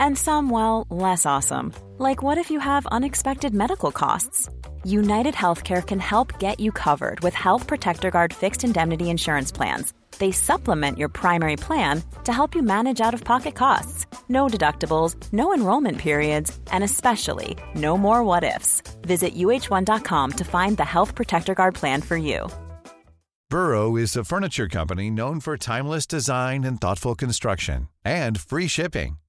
And some, well, less awesome, like what if you have unexpected medical costs? United Healthcare can help get you covered with Health Protector Guard fixed indemnity insurance plans. They supplement your primary plan to help you manage out of pocket costs. No deductibles, no enrollment periods, and especially no more what ifs. Visit uh1.com to find the Health Protector Guard plan for you. Burrow is a furniture company known for timeless design and thoughtful construction and free shipping,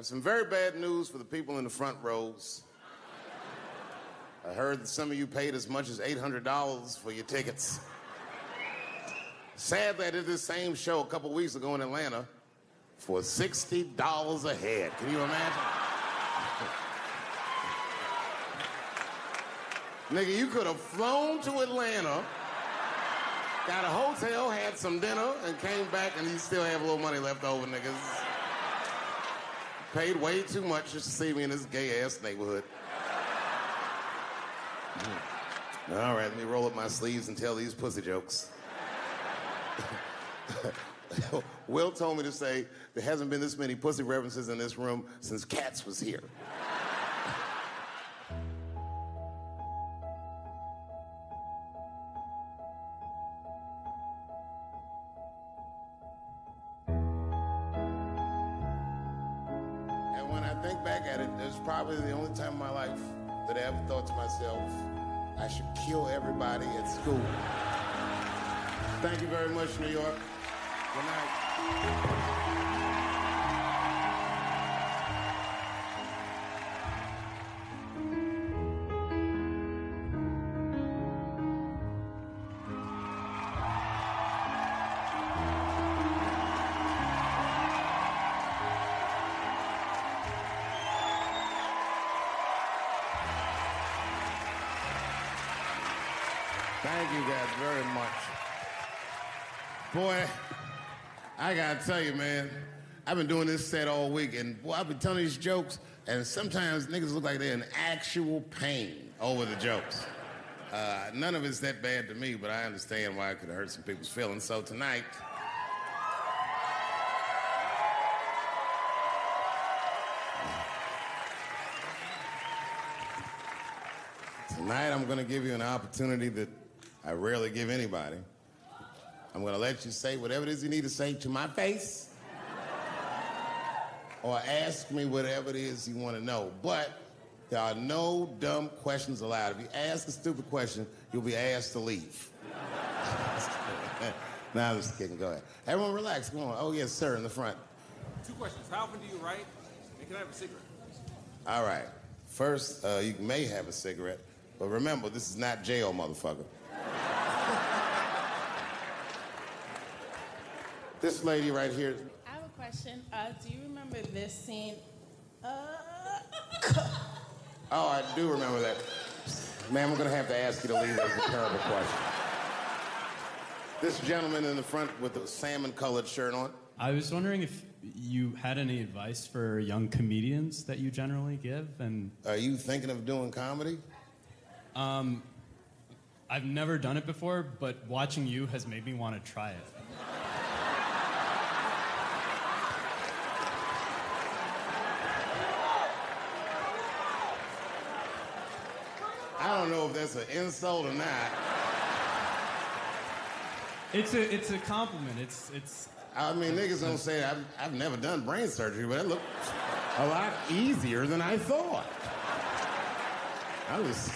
have some very bad news for the people in the front rows. I heard that some of you paid as much as $800 for your tickets. Sadly, I did this same show a couple weeks ago in Atlanta for $60 a head. Can you imagine? Nigga, you could have flown to Atlanta, got a hotel, had some dinner, and came back, and you still have a little money left over, niggas. Paid way too much just to see me in this gay ass neighborhood. All right, let me roll up my sleeves and tell these pussy jokes. Will told me to say there hasn't been this many pussy references in this room since Cats was here. Thank you guys very much. Boy, I gotta tell you, man, I've been doing this set all week, and boy, I've been telling these jokes, and sometimes niggas look like they're in actual pain over the jokes. Uh, none of it's that bad to me, but I understand why it could hurt some people's feelings. So tonight, tonight I'm gonna give you an opportunity that I rarely give anybody. I'm gonna let you say whatever it is you need to say to my face. or ask me whatever it is you want to know. But there are no dumb questions allowed. If you ask a stupid question, you'll be asked to leave. now I'm just kidding. Go ahead. Everyone relax. Come on. Oh, yes, sir, in the front. Two questions. How often do you write? And can I have a cigarette? All right. First, uh, you may have a cigarette, but remember, this is not jail, motherfucker. this lady right here, I have a question. Uh, do you remember this scene? Uh, Oh, I do remember that. Ma'am, I'm going to have to ask you to leave. That's a terrible question. This gentleman in the front with the salmon colored shirt on. I was wondering if you had any advice for young comedians that you generally give, and Are you thinking of doing comedy? um, I've never done it before, but watching you has made me want to try it. I don't know if that's an insult or not. It's a it's a compliment. It's it's. I mean, niggas don't say I've, I've never done brain surgery, but it looked a lot easier than I thought. I was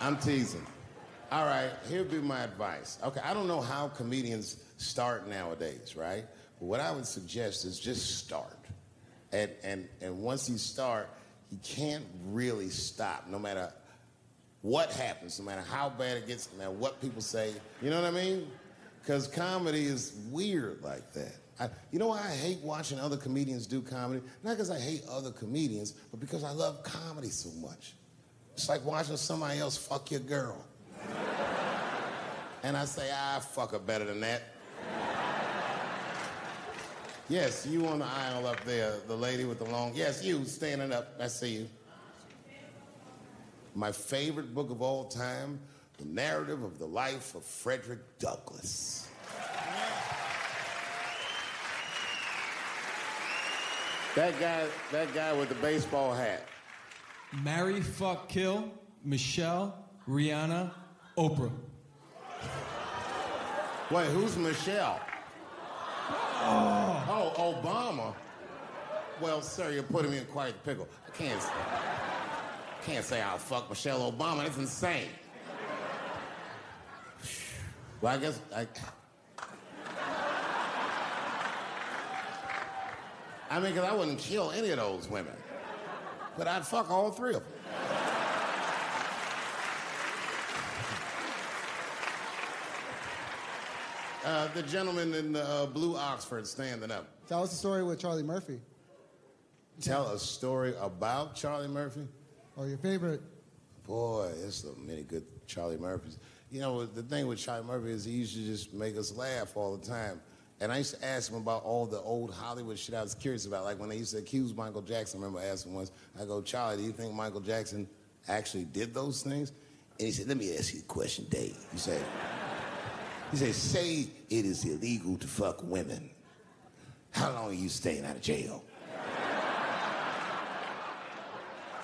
I'm teasing. All right, here'd be my advice. Okay, I don't know how comedians start nowadays, right? But what I would suggest is just start. And, and, and once you start, you can't really stop, no matter what happens, no matter how bad it gets, no matter what people say. You know what I mean? Because comedy is weird like that. I, you know why I hate watching other comedians do comedy? Not because I hate other comedians, but because I love comedy so much. It's like watching somebody else fuck your girl. and I say, ah, I fuck her better than that. yes, you on the aisle up there, the lady with the long. Yes, you standing up. I see you. My favorite book of all time, The Narrative of the Life of Frederick Douglass. That guy, that guy with the baseball hat. Marry, fuck, kill, Michelle, Rihanna, Oprah. Wait, who's Michelle? Oh. oh, Obama. Well, sir, you're putting me in quite the pickle. I can't, can't say I'll fuck Michelle Obama. That's insane. Well, I guess I. I mean, because I wouldn't kill any of those women, but I'd fuck all three of them. Uh, the gentleman in the uh, blue Oxford standing up. Tell us a story with Charlie Murphy. Tell a story about Charlie Murphy. Or your favorite. Boy, there's so many good Charlie Murphys. You know, the thing with Charlie Murphy is he used to just make us laugh all the time. And I used to ask him about all the old Hollywood shit I was curious about. Like when they used to accuse Michael Jackson, I remember asking once, I go, Charlie, do you think Michael Jackson actually did those things? And he said, let me ask you a question, Dave. He said, he said, say it is illegal to fuck women. How long are you staying out of jail?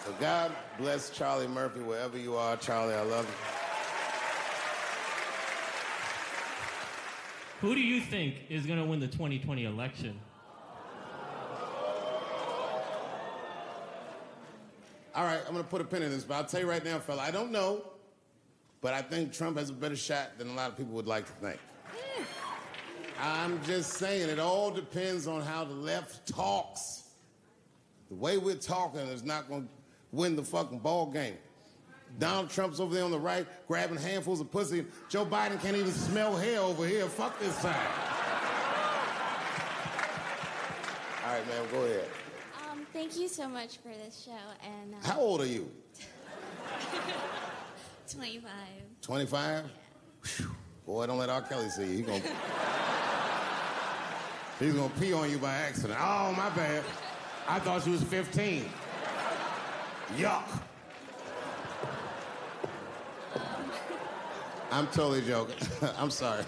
so God bless Charlie Murphy wherever you are. Charlie, I love you. Who do you think is going to win the 2020 election? All right, I'm gonna put a pin in this, but I'll tell you right now, fella, I don't know, but I think Trump has a better shot than a lot of people would like to think. I'm just saying, it all depends on how the left talks. The way we're talking is not gonna win the fucking ball game. Donald Trump's over there on the right, grabbing handfuls of pussy. Joe Biden can't even smell hair over here. Fuck this side. All right, man, go ahead. Um, thank you so much for this show. And uh, How old are you? 25. 25? Yeah. Boy, don't let R. Kelly see you. He gonna, he's gonna pee on you by accident. Oh, my bad. I thought she was 15. Yuck. I'm totally joking. I'm sorry.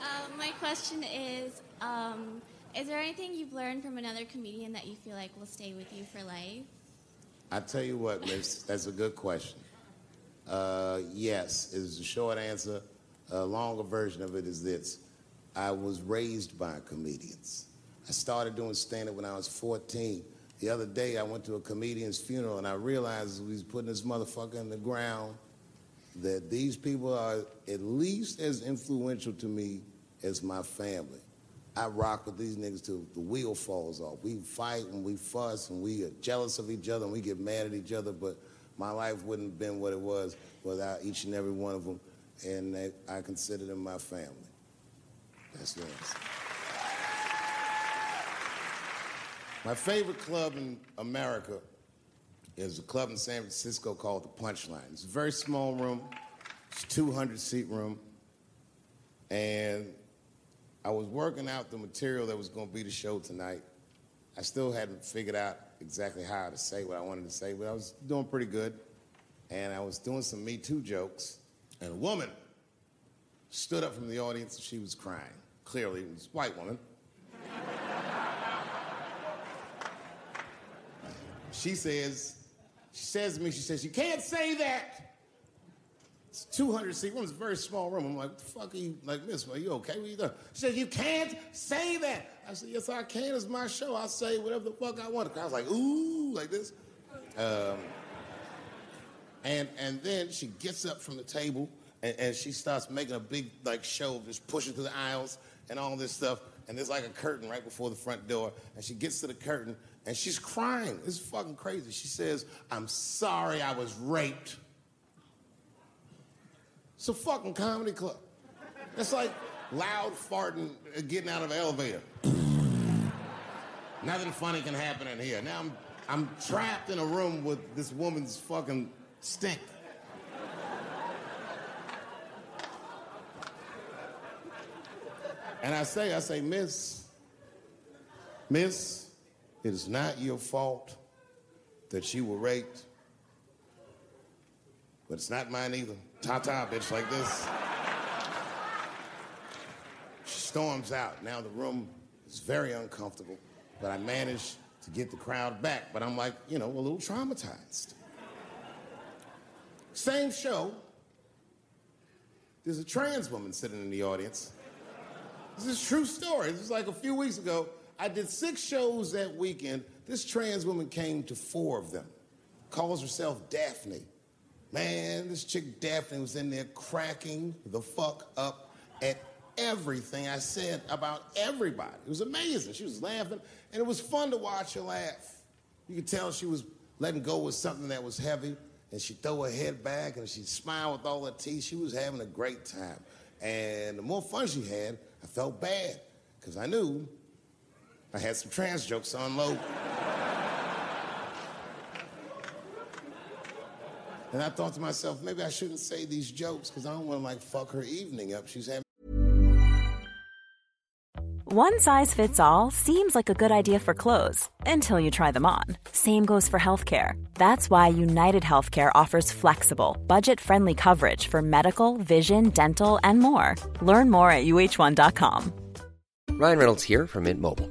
Uh, my question is um, Is there anything you've learned from another comedian that you feel like will stay with you for life? I tell you what, miss, that's a good question. Uh, yes, is the short answer. A longer version of it is this. I was raised by comedians. I started doing stand-up when I was 14. The other day, I went to a comedian's funeral, and I realized we was putting this motherfucker in the ground that these people are at least as influential to me as my family. I rock with these niggas till the wheel falls off. We fight and we fuss and we are jealous of each other and we get mad at each other, but my life wouldn't have been what it was without each and every one of them, and they, I consider them my family. That's the answer. My favorite club in America is a club in San Francisco called the Punchline. It's a very small room. It's a 200 seat room. And I was working out the material that was going to be the show tonight. I still hadn't figured out exactly how to say what I wanted to say, but I was doing pretty good. And I was doing some Me Too jokes. And a woman stood up from the audience and she was crying. Clearly, it was a white woman. She says, She says to me, she says, You can't say that. It's 200 seat room. It's a very small room. I'm like, the fuck are you, like, miss, are you okay? What you doing? She says, You can't say that. I said, Yes, I can. It's my show. I'll say whatever the fuck I want. The crowd's like, Ooh, like this. Um, and, and then she gets up from the table and, and she starts making a big like show of just pushing through the aisles and all this stuff. And there's like a curtain right before the front door. And she gets to the curtain and she's crying. It's fucking crazy. She says, I'm sorry I was raped. It's a fucking comedy club. It's like loud farting uh, getting out of an elevator. Nothing funny can happen in here. Now I'm, I'm trapped in a room with this woman's fucking stink. And I say, I say, Miss, Miss, it is not your fault that you were raped, but it's not mine either. Ta ta, bitch, like this. She storms out. Now the room is very uncomfortable, but I managed to get the crowd back. But I'm like, you know, a little traumatized. Same show, there's a trans woman sitting in the audience. This is true story. This was like a few weeks ago. I did six shows that weekend. This trans woman came to four of them. Calls herself Daphne. Man, this chick Daphne was in there cracking the fuck up at everything I said about everybody. It was amazing. She was laughing, and it was fun to watch her laugh. You could tell she was letting go with something that was heavy, and she'd throw her head back and she'd smile with all her teeth. She was having a great time. And the more fun she had, I felt bad because I knew I had some trans jokes to unload. and I thought to myself, maybe I shouldn't say these jokes because I don't want to like fuck her evening up. She's having. One size fits all seems like a good idea for clothes until you try them on. Same goes for healthcare. That's why United Healthcare offers flexible, budget friendly coverage for medical, vision, dental, and more. Learn more at uh1.com. Ryan Reynolds here from Mint Mobile.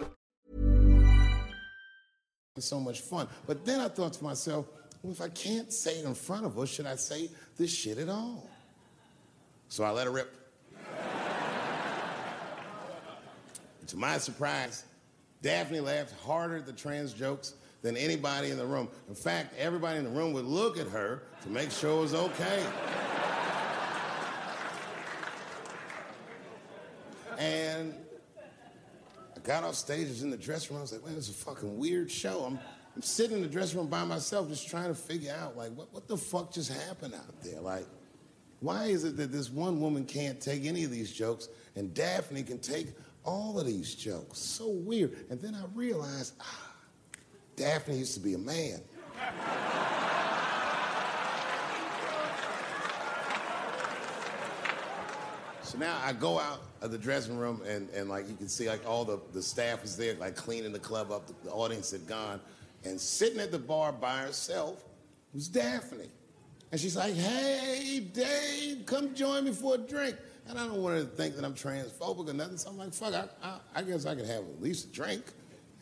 It's so much fun. But then I thought to myself, well, if I can't say it in front of her, should I say this shit at all? So I let her rip. to my surprise, Daphne laughed harder at the trans jokes than anybody in the room. In fact, everybody in the room would look at her to make sure it was okay. and got off stage, was in the dressing room. I was like, man, this is a fucking weird show. I'm, I'm sitting in the dressing room by myself, just trying to figure out, like, what, what the fuck just happened out there? Like, why is it that this one woman can't take any of these jokes and Daphne can take all of these jokes? So weird. And then I realized, ah, Daphne used to be a man. So now I go out of the dressing room and, and like you can see like all the, the staff is there like cleaning the club up. The, the audience had gone. And sitting at the bar by herself was Daphne. And she's like, hey, Dave, come join me for a drink. And I don't want her to think that I'm transphobic or nothing. So I'm like, fuck, I, I, I guess I could have at least a drink.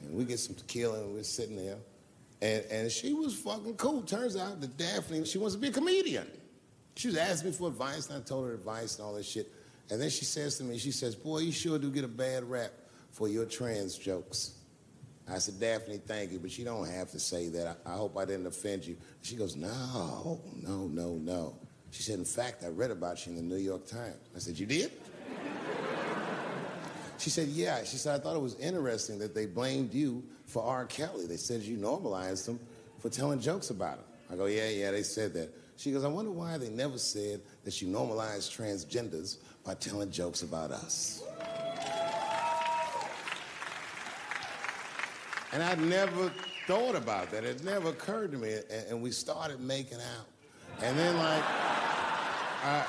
And we get some tequila and we're sitting there. And, and she was fucking cool. Turns out that Daphne, she wants to be a comedian. She was asking me for advice, and I told her advice and all this shit. And then she says to me, she says, boy, you sure do get a bad rap for your trans jokes. I said, Daphne, thank you, but you don't have to say that. I, I hope I didn't offend you. She goes, no, no, no, no. She said, in fact, I read about you in the New York Times. I said, you did? She said, yeah. She said, I thought it was interesting that they blamed you for R. Kelly. They said you normalized him for telling jokes about him. I go, yeah, yeah, they said that. She goes, I wonder why they never said that you normalized transgenders by telling jokes about us. And I'd never thought about that. It never occurred to me. And, and we started making out. And then like I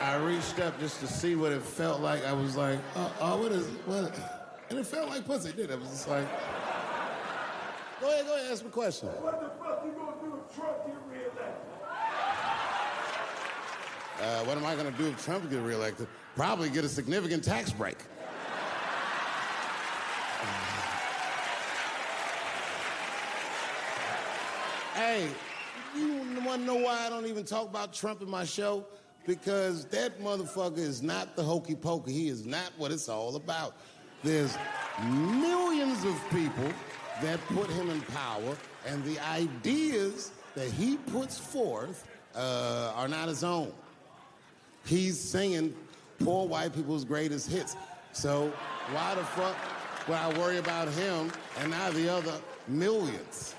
I reached up just to see what it felt like. I was like, oh, oh what is what? And it felt like pussy, did it? It was just like, go ahead, go ahead, ask me a question. What the fuck you Trump get reelected? Uh, what am I going to do if Trump gets reelected? Probably get a significant tax break. hey, you want to know why I don't even talk about Trump in my show? Because that motherfucker is not the hokey pokey. He is not what it's all about. There's millions of people that put him in power, and the ideas that he puts forth uh, are not his own. He's singing poor white people's greatest hits. So why the fuck would I worry about him and not the other millions?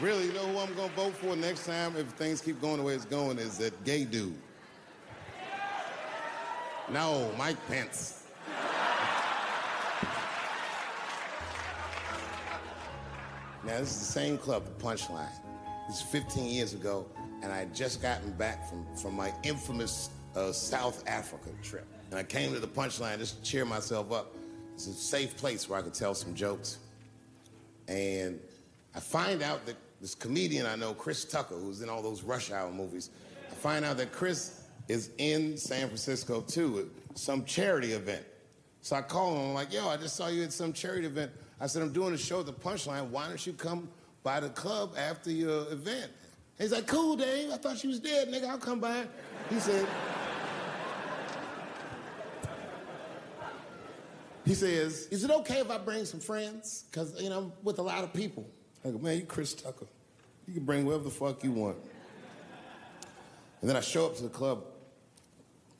Really, you know who I'm gonna vote for next time if things keep going the way it's going is that gay dude. No, Mike Pence. Now, this is the same club, the Punchline. This is 15 years ago, and I had just gotten back from, from my infamous uh, South Africa trip. And I came to the Punchline just to cheer myself up. It's a safe place where I could tell some jokes. And I find out that this comedian I know, Chris Tucker, who's in all those Rush Hour movies, I find out that Chris is in San Francisco too at some charity event. So I call him, I'm like, yo, I just saw you at some charity event. I said, I'm doing a show at the Punchline. Why don't you come by the club after your event? He's like, cool, Dave. I thought you was dead, nigga. I'll come by. He said, he says, is it okay if I bring some friends? Because, you know, I'm with a lot of people. I go, man, you Chris Tucker. You can bring whoever the fuck you want. And then I show up to the club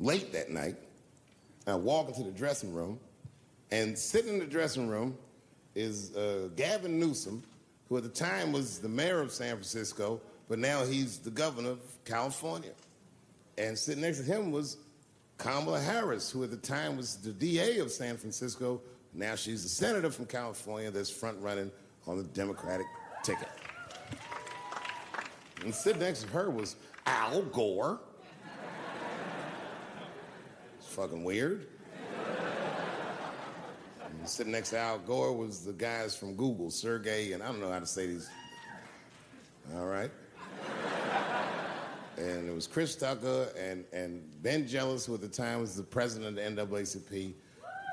late that night. I walk into the dressing room, and sitting in the dressing room is uh, Gavin Newsom, who at the time was the mayor of San Francisco, but now he's the governor of California. And sitting next to him was Kamala Harris, who at the time was the DA of San Francisco. Now she's the senator from California that's front running on the Democratic ticket. And sitting next to her was Al Gore. Fucking weird. Sitting next to Al Gore was the guys from Google, Sergey, and I don't know how to say these. All right. And it was Chris Tucker and, and Ben Jealous, who at the time was the president of the NAACP,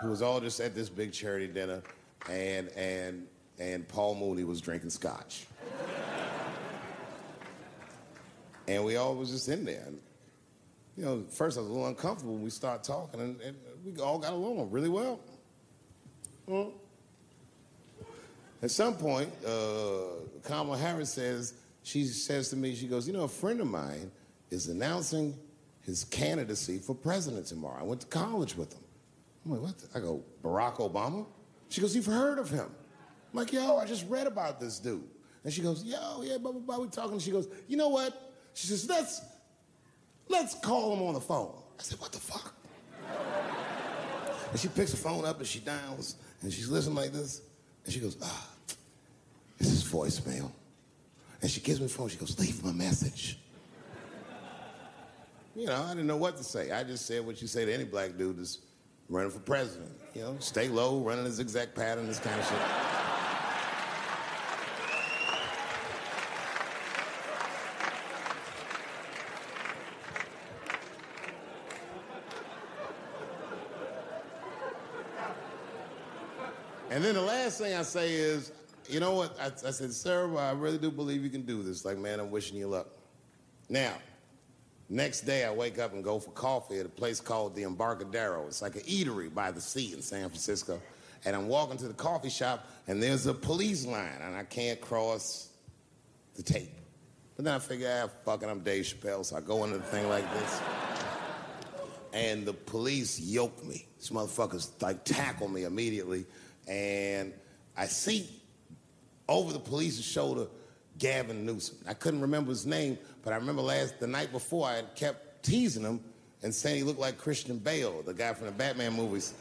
who was all just at this big charity dinner, and, and, and Paul Mooney was drinking scotch. and we all was just in there. You know, first I was a little uncomfortable when we started talking, and, and we all got along really well. Well, at some point, uh, Kamala Harris says, she says to me, she goes, you know, a friend of mine is announcing his candidacy for president tomorrow. I went to college with him. I'm like, what? I go, Barack Obama? She goes, you've heard of him. I'm like, yo, I just read about this dude. And she goes, yo, yeah, blah, blah, blah, we talking. She goes, you know what? She says, let's, let's call him on the phone. I said, what the fuck? and she picks the phone up and she dials and she's listening like this. And she goes, ah, this is voicemail. And she gives me the phone. She goes, leave a message. You know, I didn't know what to say. I just said what you say to any black dude that's running for president. You know, stay low, running a zigzag pattern, this kind of shit. And then the last thing I say is, you know what? I, I said, sir, I really do believe you can do this. Like, man, I'm wishing you luck. Now, next day I wake up and go for coffee at a place called the Embarcadero. It's like an eatery by the sea in San Francisco. And I'm walking to the coffee shop, and there's a police line, and I can't cross the tape. But then I figure, ah, fucking, I'm Dave Chappelle, so I go into the thing like this. And the police yoke me. These motherfuckers like tackle me immediately and I see over the police's shoulder Gavin Newsom. I couldn't remember his name, but I remember last the night before I had kept teasing him and saying he looked like Christian Bale, the guy from the Batman movies.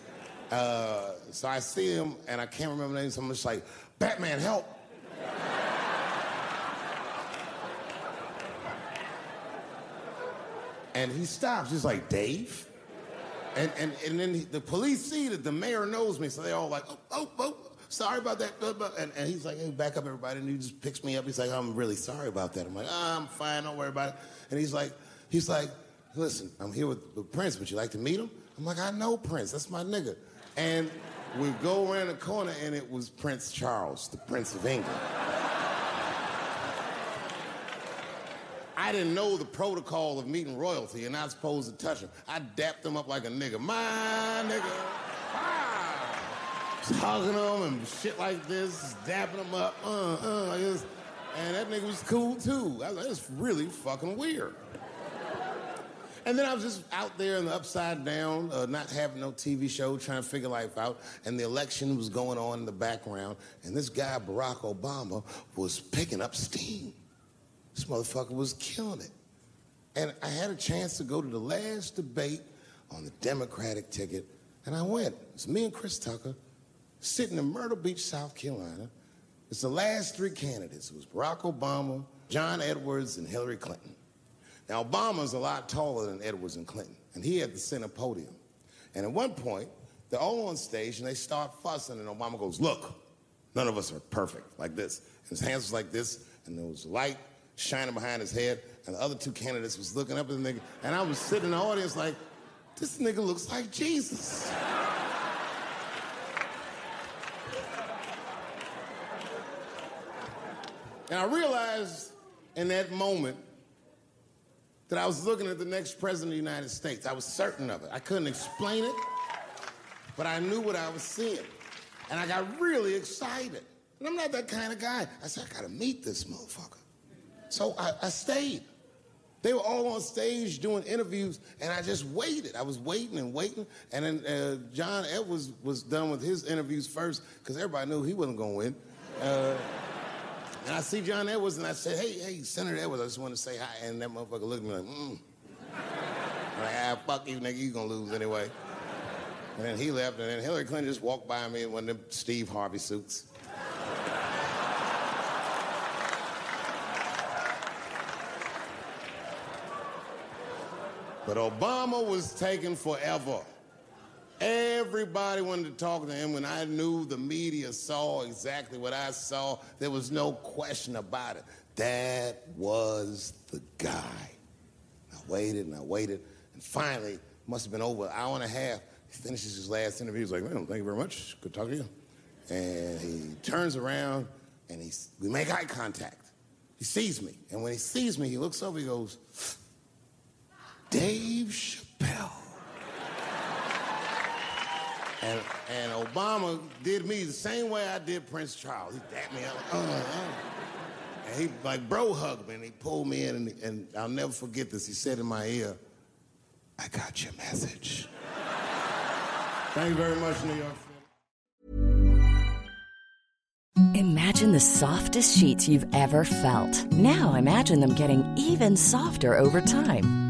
Uh, so I see him and I can't remember the name, so I'm just like, Batman, help! and he stops. He's like, Dave? And, and, and then he, the police see that the mayor knows me, so they all like, oh, oh, oh, sorry about that. And, and he's like, hey, back up, everybody. And he just picks me up. He's like, I'm really sorry about that. I'm like, oh, I'm fine, don't worry about it. And he's like, he's like, listen, I'm here with, with Prince. Would you like to meet him? I'm like, I know Prince. That's my nigga. And we go around the corner, and it was Prince Charles, the Prince of England. I didn't know the protocol of meeting royalty. You're not supposed to touch him. I dapped him up like a nigga. My nigga. Ah! Just hugging him and shit like this, dapping him up, uh, uh, like this. And that nigga was cool too. I was really fucking weird. And then I was just out there in the upside down, uh, not having no TV show, trying to figure life out. And the election was going on in the background. And this guy, Barack Obama, was picking up steam. This motherfucker was killing it. And I had a chance to go to the last debate on the Democratic ticket, and I went. It's me and Chris Tucker sitting in Myrtle Beach, South Carolina. It's the last three candidates. It was Barack Obama, John Edwards, and Hillary Clinton. Now, Obama's a lot taller than Edwards and Clinton, and he had the center podium. And at one point, they're all on stage and they start fussing, and Obama goes, Look, none of us are perfect, like this. And his hands was like this, and there was light shining behind his head, and the other two candidates was looking up at the nigga, and I was sitting in the audience like, this nigga looks like Jesus. and I realized in that moment that I was looking at the next president of the United States. I was certain of it. I couldn't explain it, but I knew what I was seeing. And I got really excited. And I'm not that kind of guy. I said, I gotta meet this motherfucker. So I, I stayed. They were all on stage doing interviews, and I just waited. I was waiting and waiting, and then uh, John Edwards was done with his interviews first because everybody knew he wasn't going to win. Uh, and I see John Edwards, and I said, "Hey, hey, Senator Edwards, I just want to say hi." And that motherfucker looked at me like, "Mm." I'm like, ah, fuck you, nigga, you gonna lose anyway. And then he left, and then Hillary Clinton just walked by me in one of them Steve Harvey suits. But Obama was taking forever. Everybody wanted to talk to him. When I knew the media saw exactly what I saw, there was no question about it. That was the guy. I waited and I waited, and finally, must have been over an hour and a half. He finishes his last interview. He's like, "Man, thank you very much. Good talking to you." And he turns around and he, we make eye contact. He sees me, and when he sees me, he looks over. He goes, Dave Chappelle. And, and Obama did me the same way I did Prince Charles. He dapped me up, like, oh, oh. And he, like, bro hugged me, and he pulled me in, and, and I'll never forget this. He said in my ear, I got your message. Thank you very much, New York. Imagine the softest sheets you've ever felt. Now imagine them getting even softer over time.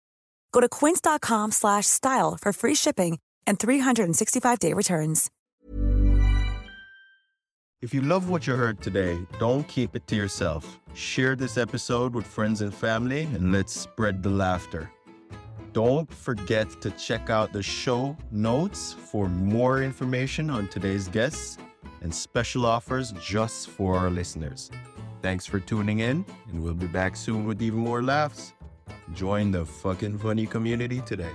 Go to quince.com slash style for free shipping and 365-day returns. If you love what you heard today, don't keep it to yourself. Share this episode with friends and family and let's spread the laughter. Don't forget to check out the show notes for more information on today's guests and special offers just for our listeners. Thanks for tuning in, and we'll be back soon with even more laughs. Join the fucking funny community today.